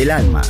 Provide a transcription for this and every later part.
Del alma.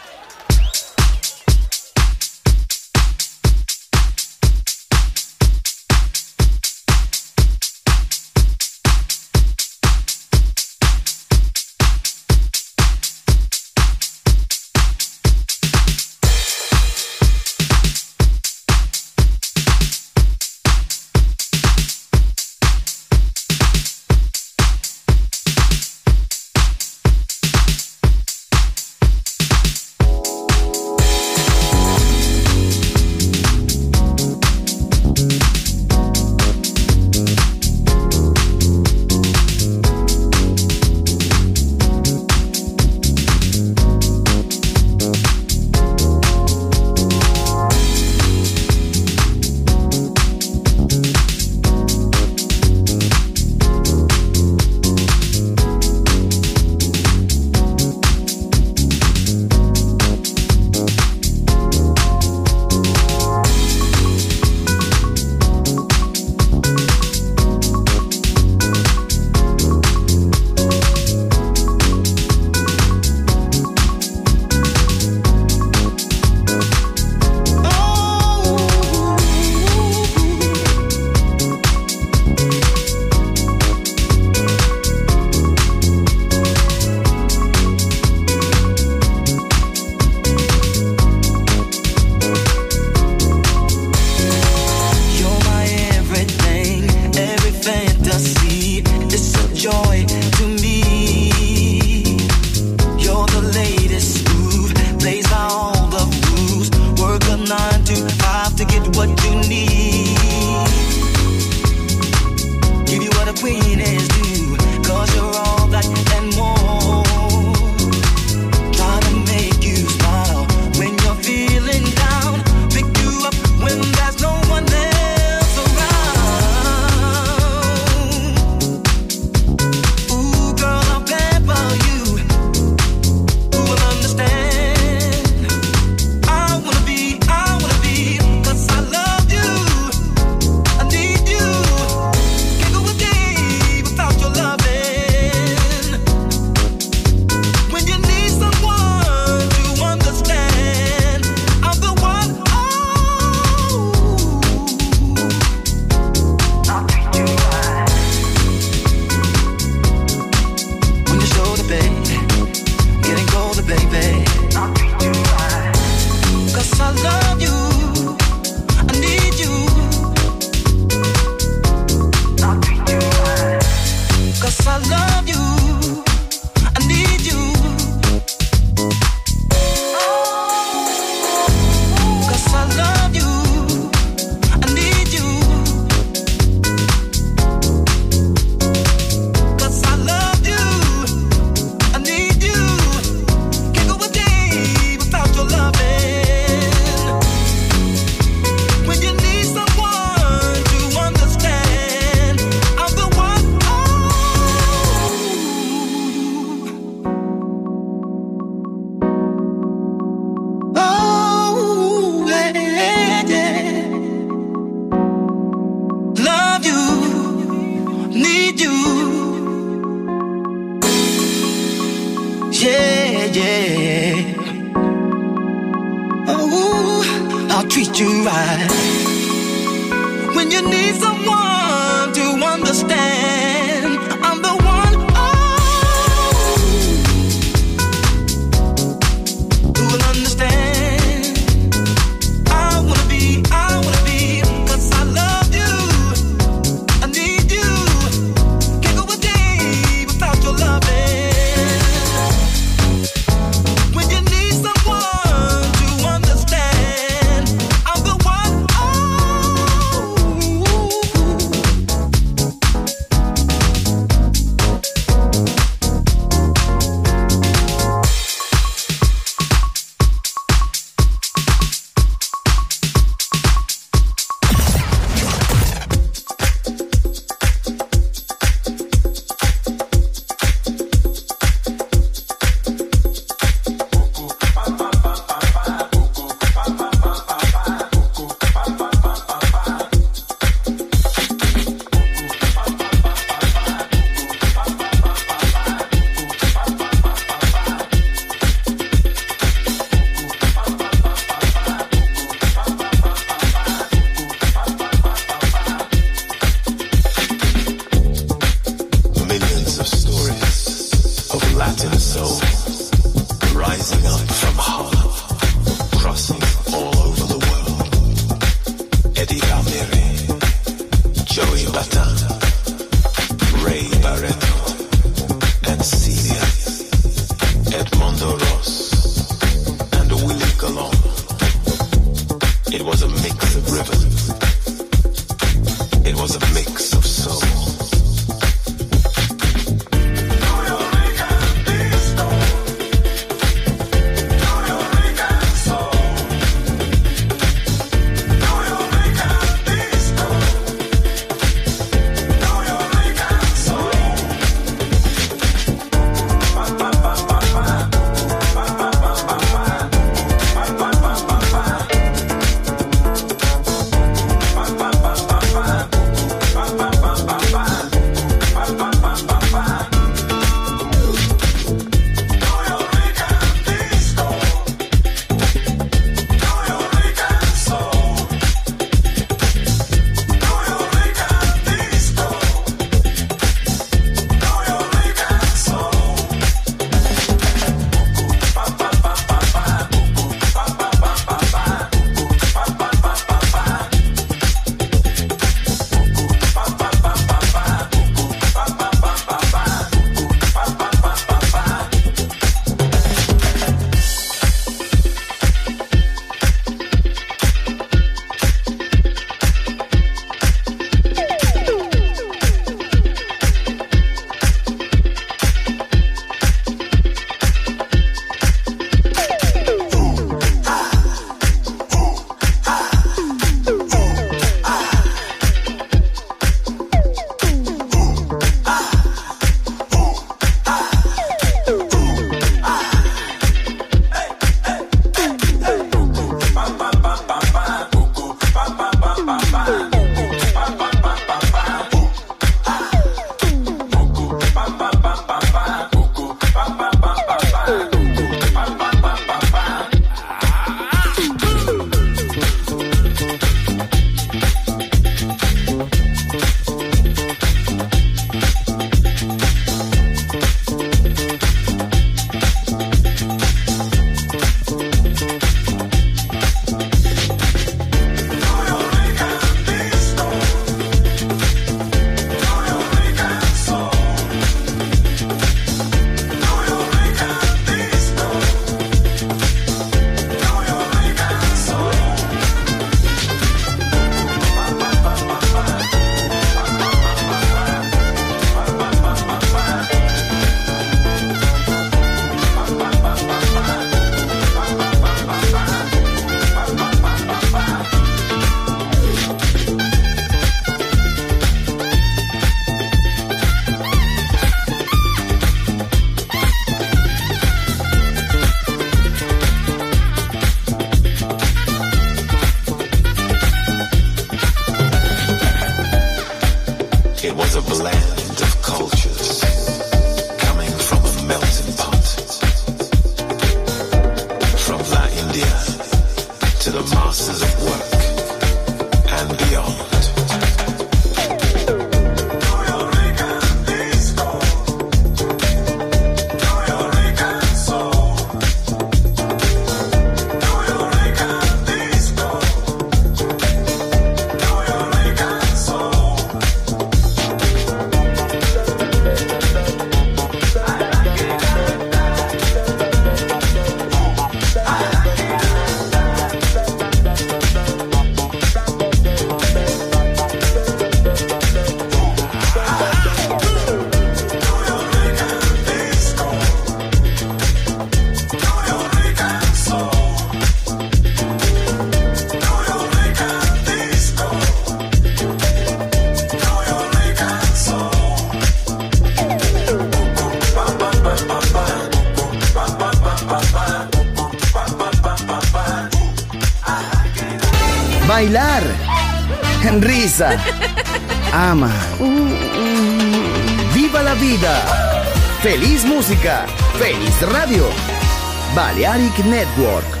Balearic Network.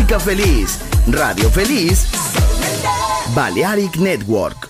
Música feliz, radio feliz, Balearic Network.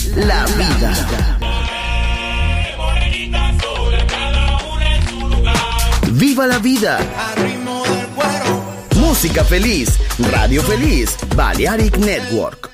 la vida. ¡Viva la vida! Música feliz, radio feliz, Balearic Network.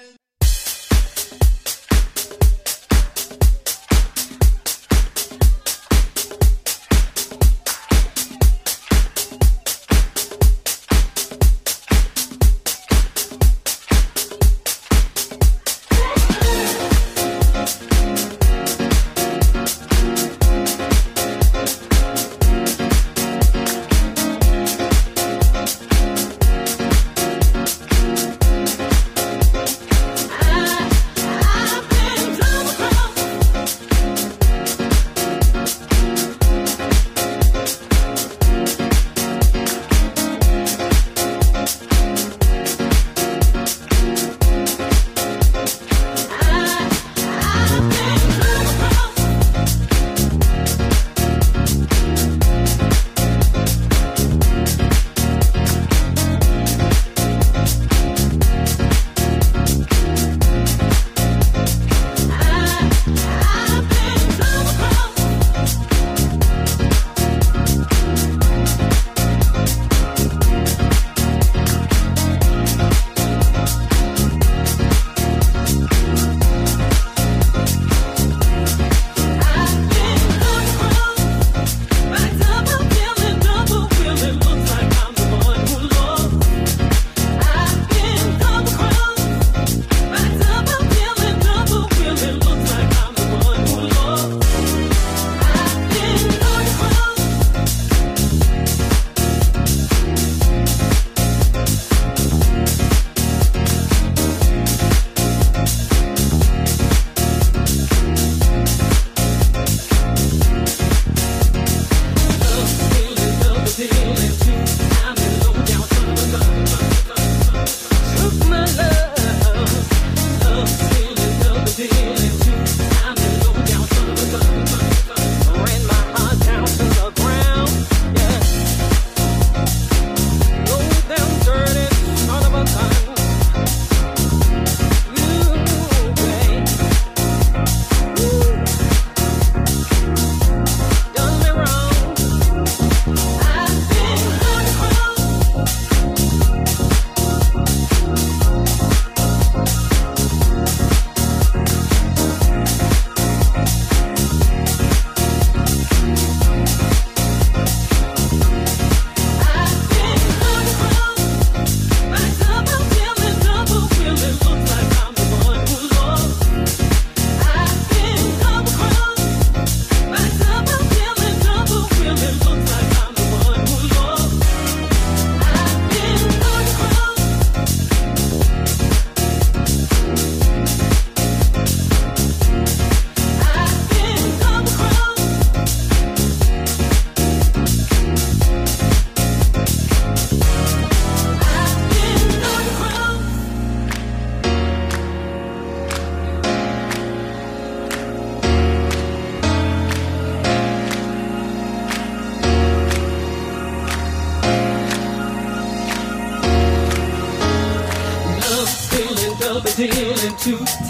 willing to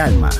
alma.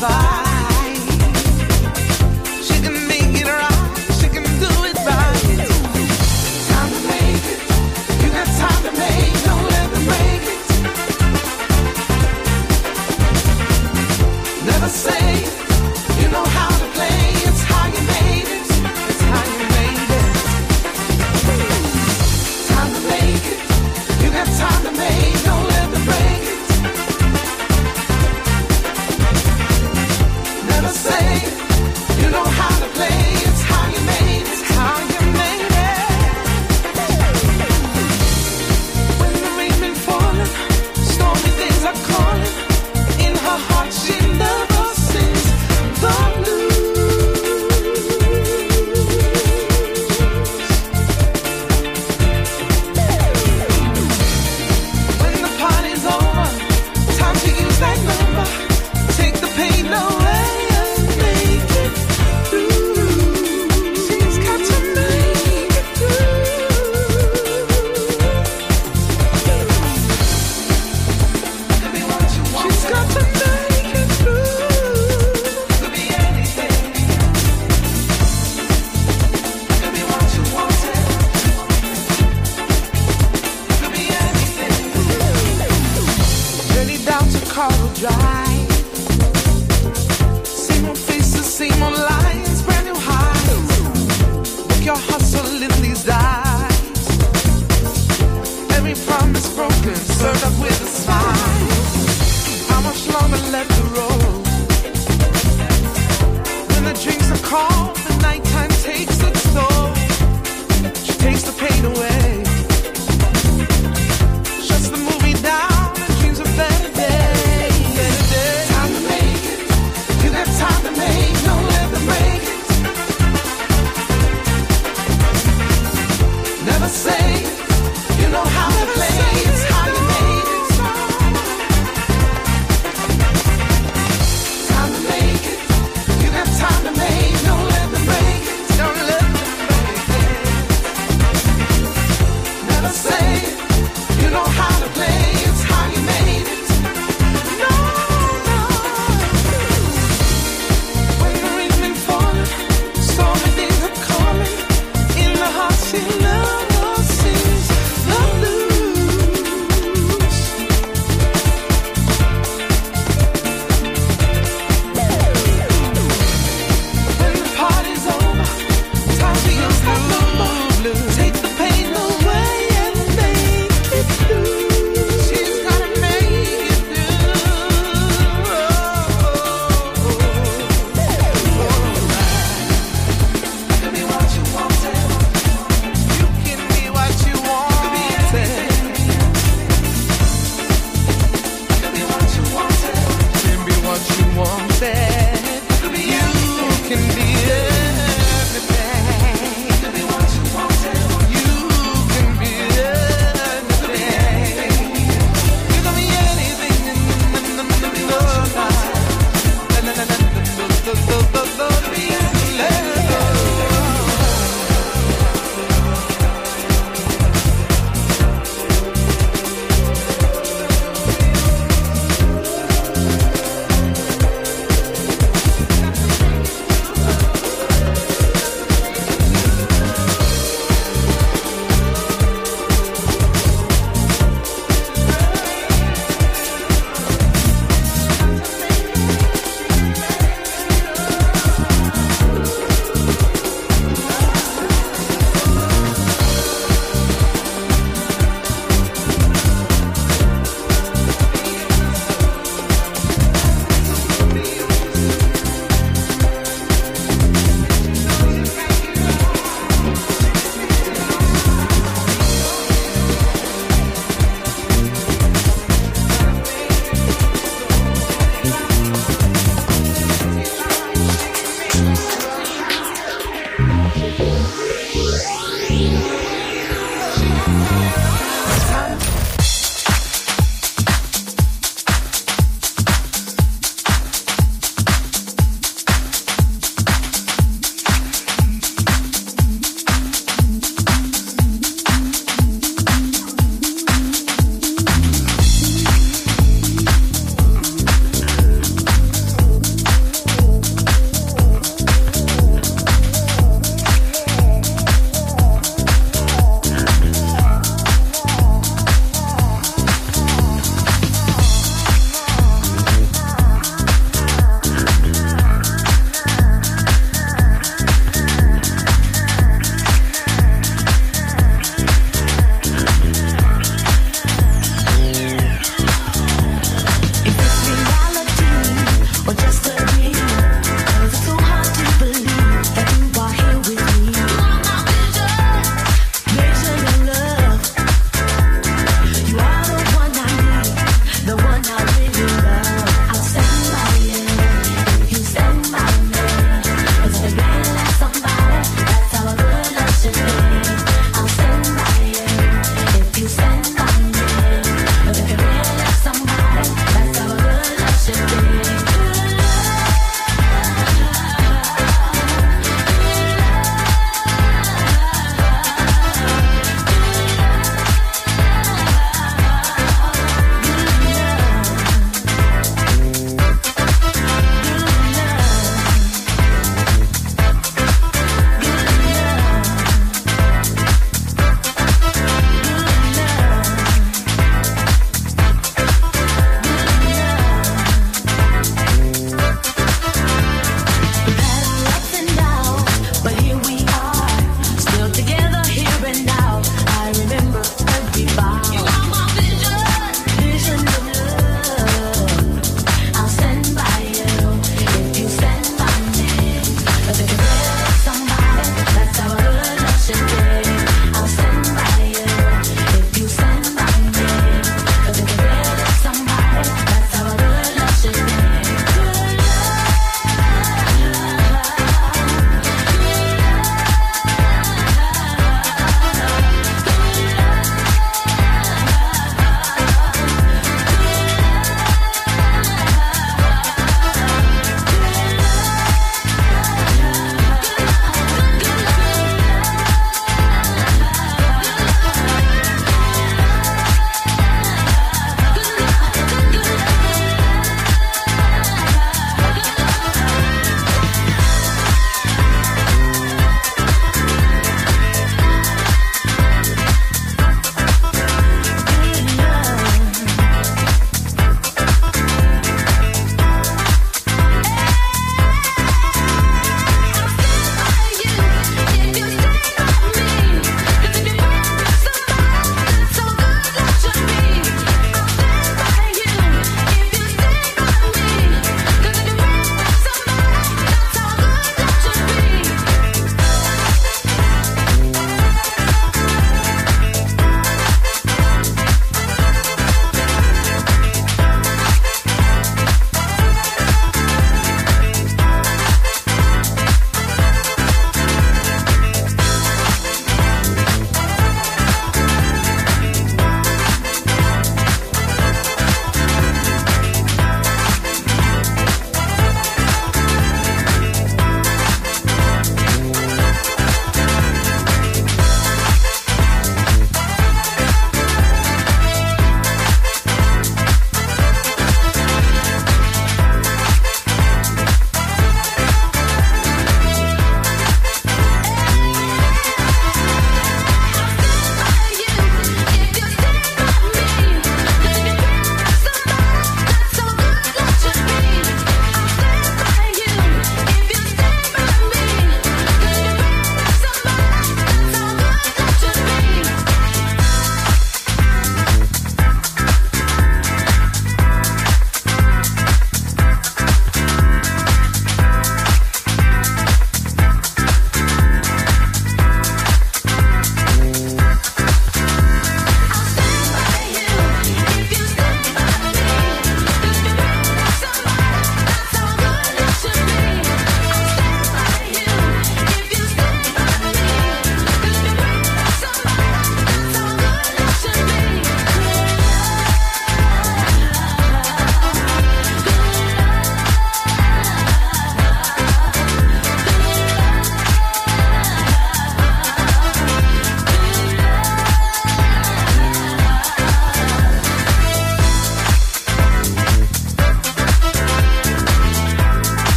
survive.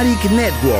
Balearic Network.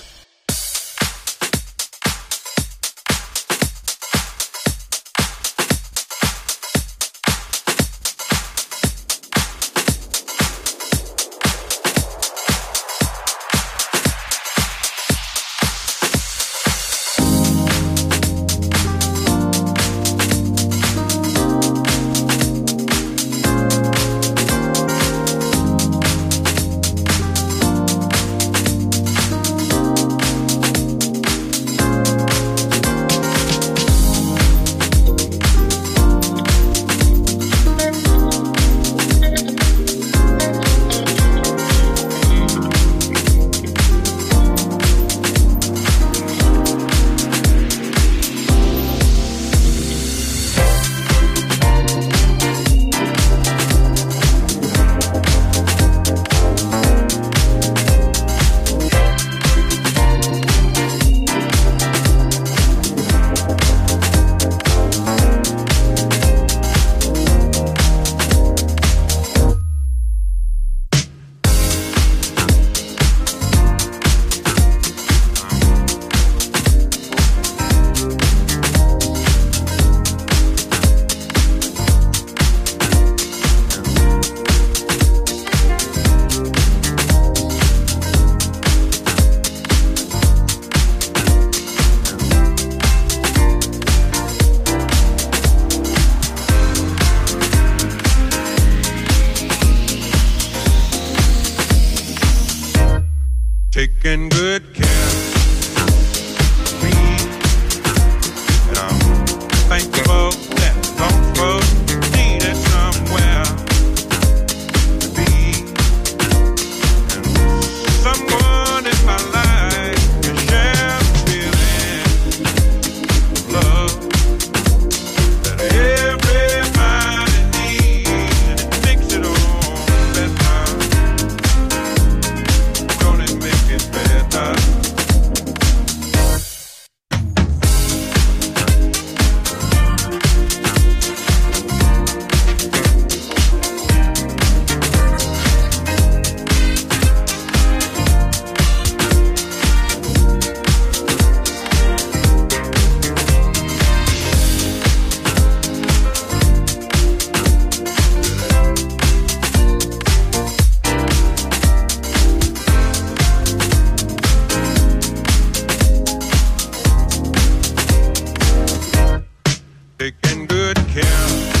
care.